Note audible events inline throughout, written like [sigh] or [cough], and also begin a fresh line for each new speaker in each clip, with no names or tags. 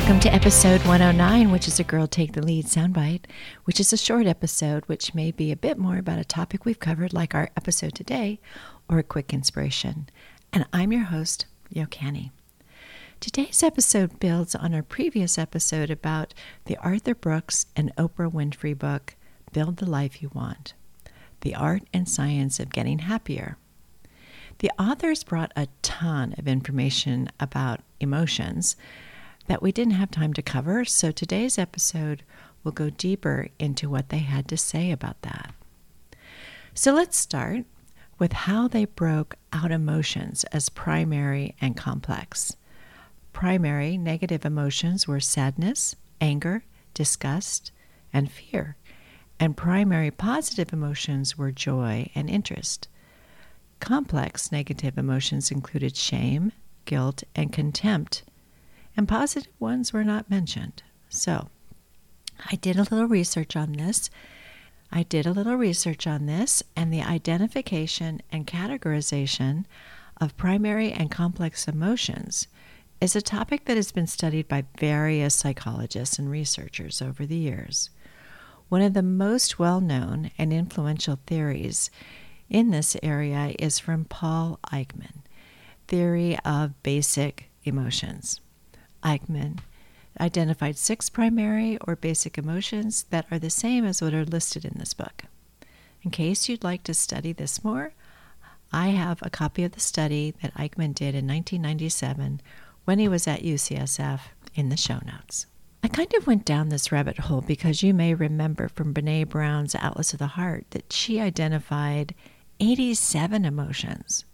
Welcome to episode 109, which is a Girl Take the Lead soundbite, which is a short episode which may be a bit more about a topic we've covered, like our episode today, or a quick inspiration. And I'm your host, Yo Canny. Today's episode builds on our previous episode about the Arthur Brooks and Oprah Winfrey book, Build the Life You Want The Art and Science of Getting Happier. The authors brought a ton of information about emotions that we didn't have time to cover, so today's episode will go deeper into what they had to say about that. So let's start with how they broke out emotions as primary and complex. Primary negative emotions were sadness, anger, disgust, and fear, and primary positive emotions were joy and interest. Complex negative emotions included shame, guilt, and contempt and positive ones were not mentioned. So I did a little research on this. I did a little research on this, and the identification and categorization of primary and complex emotions is a topic that has been studied by various psychologists and researchers over the years. One of the most well known and influential theories in this area is from Paul Ekman, theory of basic emotions. Ekman identified six primary or basic emotions that are the same as what are listed in this book. In case you'd like to study this more, I have a copy of the study that Ekman did in 1997 when he was at UCSF in the show notes. I kind of went down this rabbit hole because you may remember from Brene Brown's Atlas of the Heart that she identified 87 emotions.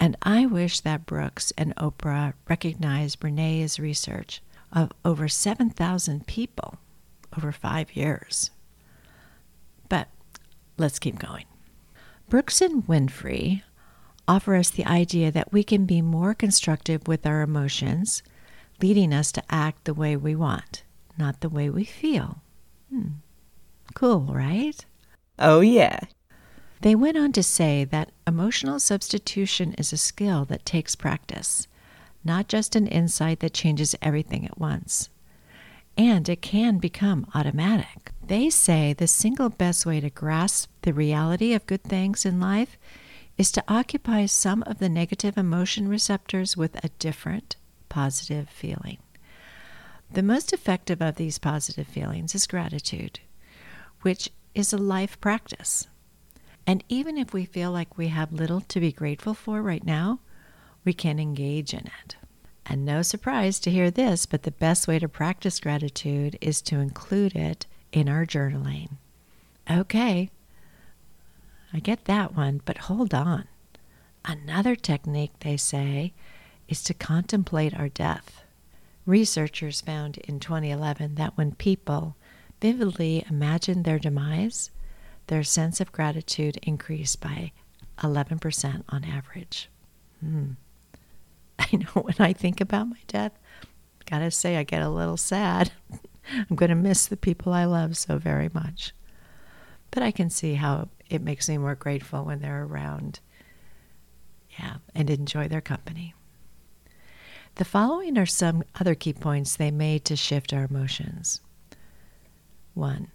And I wish that Brooks and Oprah recognized Brene's research of over 7,000 people over five years. But let's keep going. Brooks and Winfrey offer us the idea that we can be more constructive with our emotions, leading us to act the way we want, not the way we feel. Hmm. Cool, right?
Oh, yeah.
They went on to say that emotional substitution is a skill that takes practice, not just an insight that changes everything at once. And it can become automatic. They say the single best way to grasp the reality of good things in life is to occupy some of the negative emotion receptors with a different positive feeling. The most effective of these positive feelings is gratitude, which is a life practice. And even if we feel like we have little to be grateful for right now, we can engage in it. And no surprise to hear this, but the best way to practice gratitude is to include it in our journaling. Okay, I get that one, but hold on. Another technique, they say, is to contemplate our death. Researchers found in 2011 that when people vividly imagine their demise, their sense of gratitude increased by 11% on average. Hmm. [laughs] I know when I think about my death, gotta say, I get a little sad. [laughs] I'm to miss the people I love so very much. But I can see how it makes me more grateful when they're around. Yeah, and enjoy their company. The following are some other key points they made to shift our emotions. One,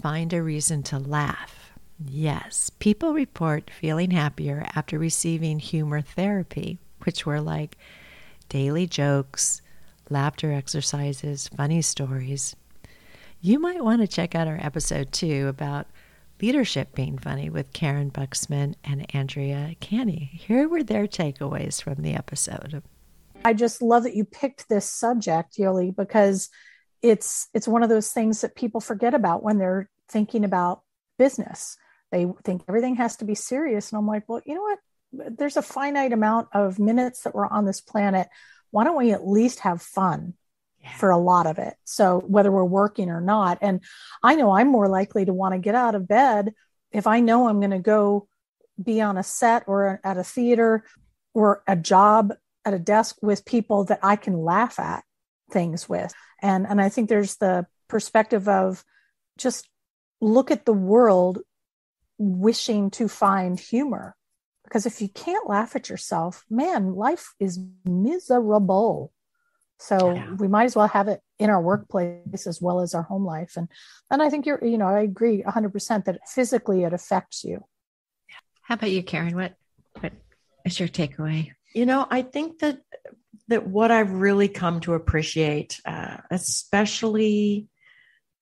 find a reason to laugh. Yes, people report feeling happier after receiving humor therapy, which were like daily jokes, laughter exercises, funny stories. You might want to check out our episode two about leadership being funny with Karyn Buxman and Andrea Canny. Here were their takeaways from the episode.
I just love that you picked this subject, Yoli, because it's it's one of those things that people forget about when they're thinking about business. They think everything has to be serious and i'm like well you know what? There's a finite amount of minutes that we're on this planet. Why don't we at least have fun yeah. for a lot of it? So whether we're working or not and i know i'm more likely to want to get out of bed if i know i'm going to go be on a set or at a theater or a job at a desk with people that i can laugh at things with and and i think there's the perspective of just look at the world wishing to find humor because if you can't laugh at yourself man life is miserable So yeah. we might as well have it in our workplace as well as our home life. And and I think you're, you know, I agree 100% that physically it affects you.
How about you, Karyn? What what is your takeaway?
You know, I think that that what I've really come to appreciate, uh, especially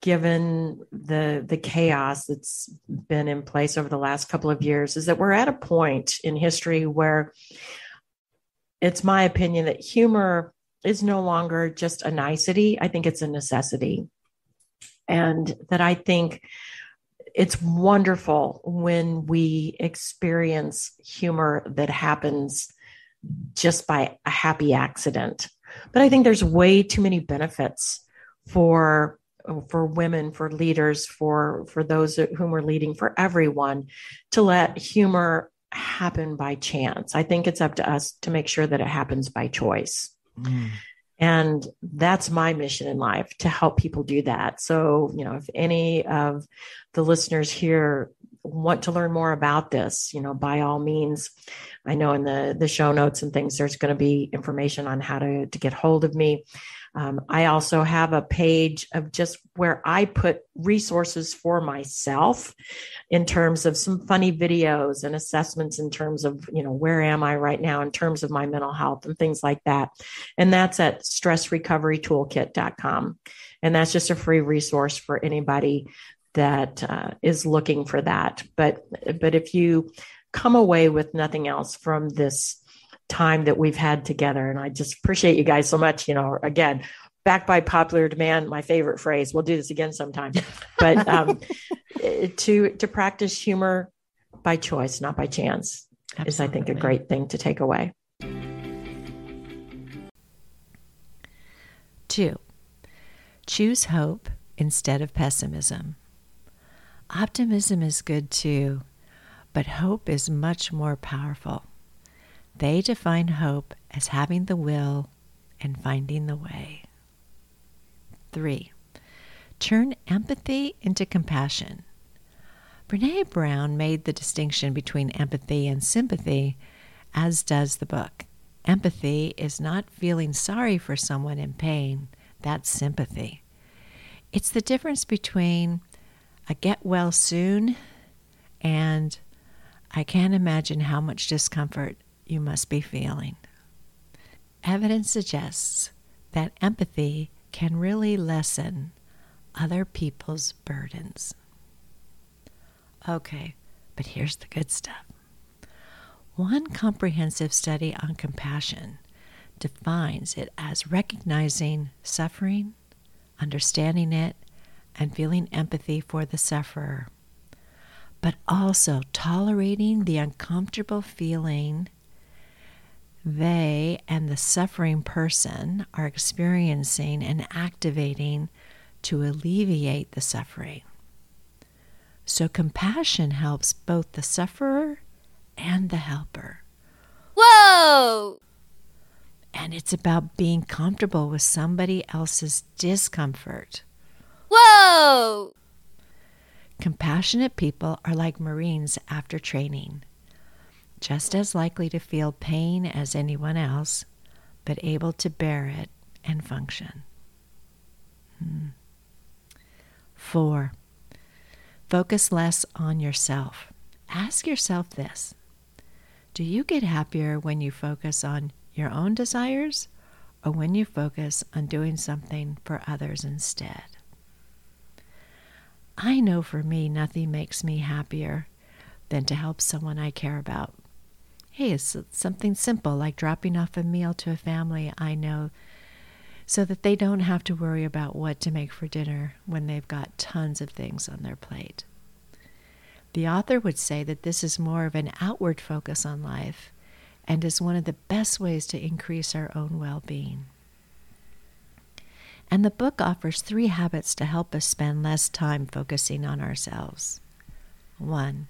given the the chaos that's been in place over the last couple of years, is that we're at a point in history where it's my opinion that humor is no longer just a nicety. I think it's a necessity. And that I think it's wonderful when we experience humor that happens just by a happy accident. But I think there's way too many benefits for for women, for leaders, for for those whom we're leading, for everyone, to let humor happen by chance. I think it's up to us to make sure that it happens by choice. Mm. And that's my mission in life to help people do that. So, you know, if any of the listeners here want to learn more about this, you know, by all means, I know in the the show notes and things, there's going to be information on how to to get hold of me. Um, I also have a page of just where I put resources for myself in terms of some funny videos and assessments in terms of, you know, where am I right now in terms of my mental health and things like that. And that's at stressrecoverytoolkit.com. And that's just a free resource for anybody that uh, is looking for that. But, but if you come away with nothing else from this time that we've had together. And I just appreciate you guys so much. You know, again, back by popular demand, my favorite phrase. We'll do this again sometime. [laughs] But um, to to practice humor by choice, not by chance, Absolutely. is I think a great thing to take away.
Two, choose hope instead of pessimism. Optimism is good too, but hope is much more powerful. They define hope as having the will and finding the way. 3. Turn empathy into compassion. Brene Brown made the distinction between empathy and sympathy, as does the book. Empathy is not feeling sorry for someone in pain, that's sympathy. It's the difference between a get well soon and I can't imagine how much discomfort you must be feeling. Evidence suggests that empathy can really lessen other people's burdens. Okay, but here's the good stuff. One comprehensive study on compassion defines it as recognizing suffering, understanding it, and feeling empathy for the sufferer, but also tolerating the uncomfortable feeling they and the suffering person are experiencing and activating to alleviate the suffering. So, compassion helps both the sufferer and the helper.
Whoa!
And it's about being comfortable with somebody else's discomfort. Compassionate people are like Marines after training just as likely to feel pain as anyone else, but able to bear it and function. Hmm. Four, focus less on yourself. Ask yourself this Do you get happier when you focus on your own desires or when you focus on doing something for others instead? I know for me, nothing makes me happier than to help someone I care about hey, it's something simple like dropping off a meal to a family I know so that they don't have to worry about what to make for dinner when they've got tons of things on their plate. The author would say that this is more of an outward focus on life and is one of the best ways to increase our own well being. And the book offers three habits to help us spend less time focusing on ourselves. One,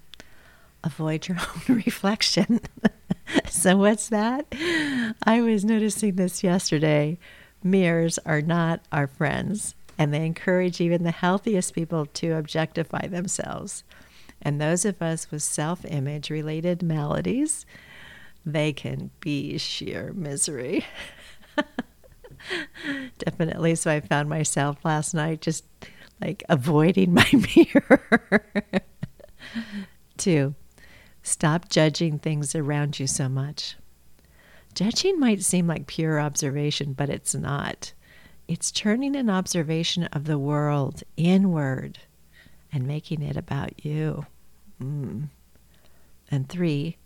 avoid your [laughs] own [laughs] reflection. [laughs] so, what's that? I was noticing this yesterday. Mirrors are not our friends, and they encourage even the healthiest people to objectify themselves. And those of us with self image related maladies, they can be sheer misery. [laughs] Definitely. So I found myself last night just like avoiding my [laughs] mirror. [laughs] Two, stop judging things around you so much. Judging might seem like pure observation, but it's not. It's turning an observation of the world inward and making it about you. Mm. And three,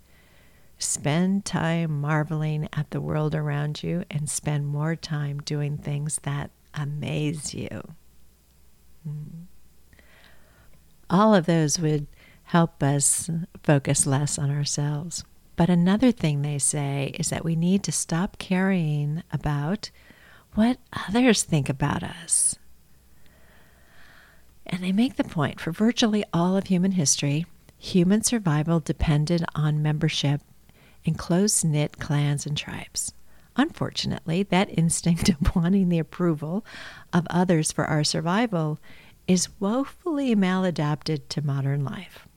spend time marveling at the world around you and spend more time doing things that amaze you. Mm. All of those would help us focus less on ourselves. But another thing they say is that we need to stop caring about what others think about us. And they make the point for virtually all of human history, human survival depended on membership in close knit clans and tribes. Unfortunately, that instinct of [laughs] wanting the approval of others for our survival is woefully maladapted to modern life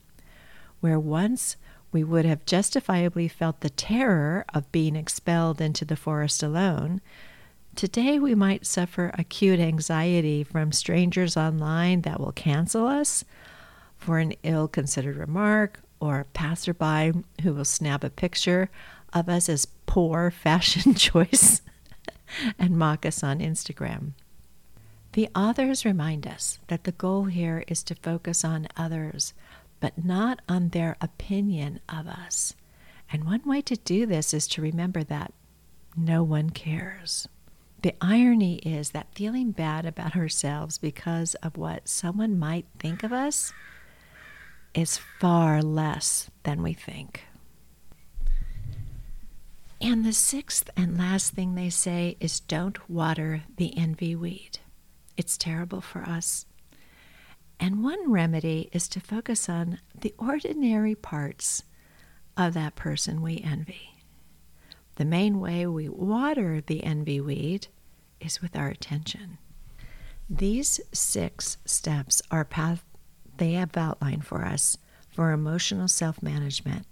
where once we would have justifiably felt the terror of being expelled into the forest alone, today we might suffer acute anxiety from strangers online that will cancel us for an ill considered remark or a passerby who will snap a picture of us as poor [laughs] fashion [laughs] choice and mock us on Instagram. The authors remind us that the goal here is to focus on others but not on their opinion of us. And one way to do this is to remember that no one cares. The irony is that feeling bad about ourselves because of what someone might think of us is far less than we think. And the sixth and last thing they say is don't water the envy weed. It's terrible for us and one remedy is to focus on the ordinary parts of that person we envy. The main way we water the envy weed is with our attention. These six steps are path they have outlined for us for emotional self management,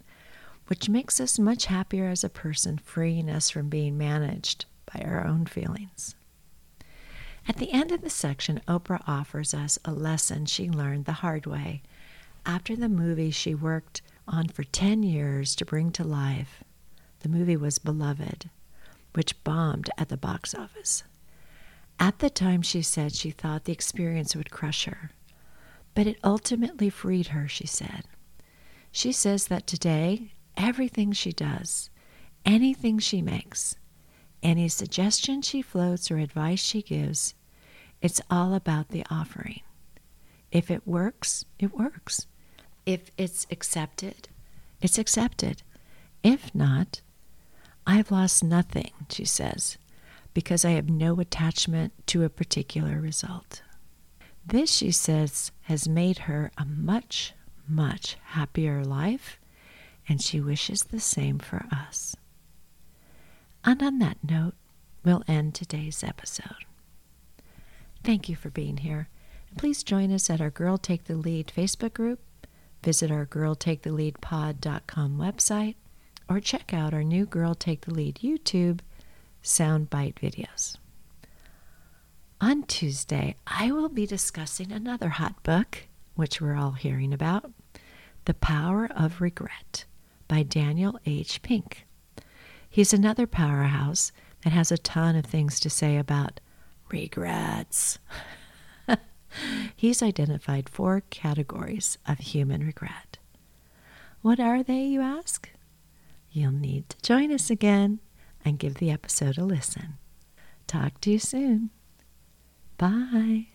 which makes us much happier as a person, freeing us from being managed by our own feelings. At the end of the section, Oprah offers us a lesson she learned the hard way after the movie she worked on for 10 years to bring to life. The movie was Beloved, which bombed at the box office. At the time, she said she thought the experience would crush her, but it ultimately freed her, she said. She says that today, everything she does, anything she makes, any suggestion she floats or advice she gives, it's all about the offering. If it works, it works. If it's accepted, it's accepted. If not, I've lost nothing, she says, because I have no attachment to a particular result. This, she says, has made her a much, much happier life, and she wishes the same for us. And on that note, we'll end today's episode. Thank you for being here. Please join us at our Girl Take the Lead Facebook group, visit our Girl Take the Lead girltaketheleadpod.com website, or check out our new Girl Take the Lead YouTube soundbite videos. On Tuesday, I will be discussing another hot book, which we're all hearing about The Power of Regret by Daniel H. Pink. He's another powerhouse that has a ton of things to say about regrets. [laughs] He's identified four categories of human regret. What are they, you ask? You'll need to join us again and give the episode a listen. Talk to you soon. Bye.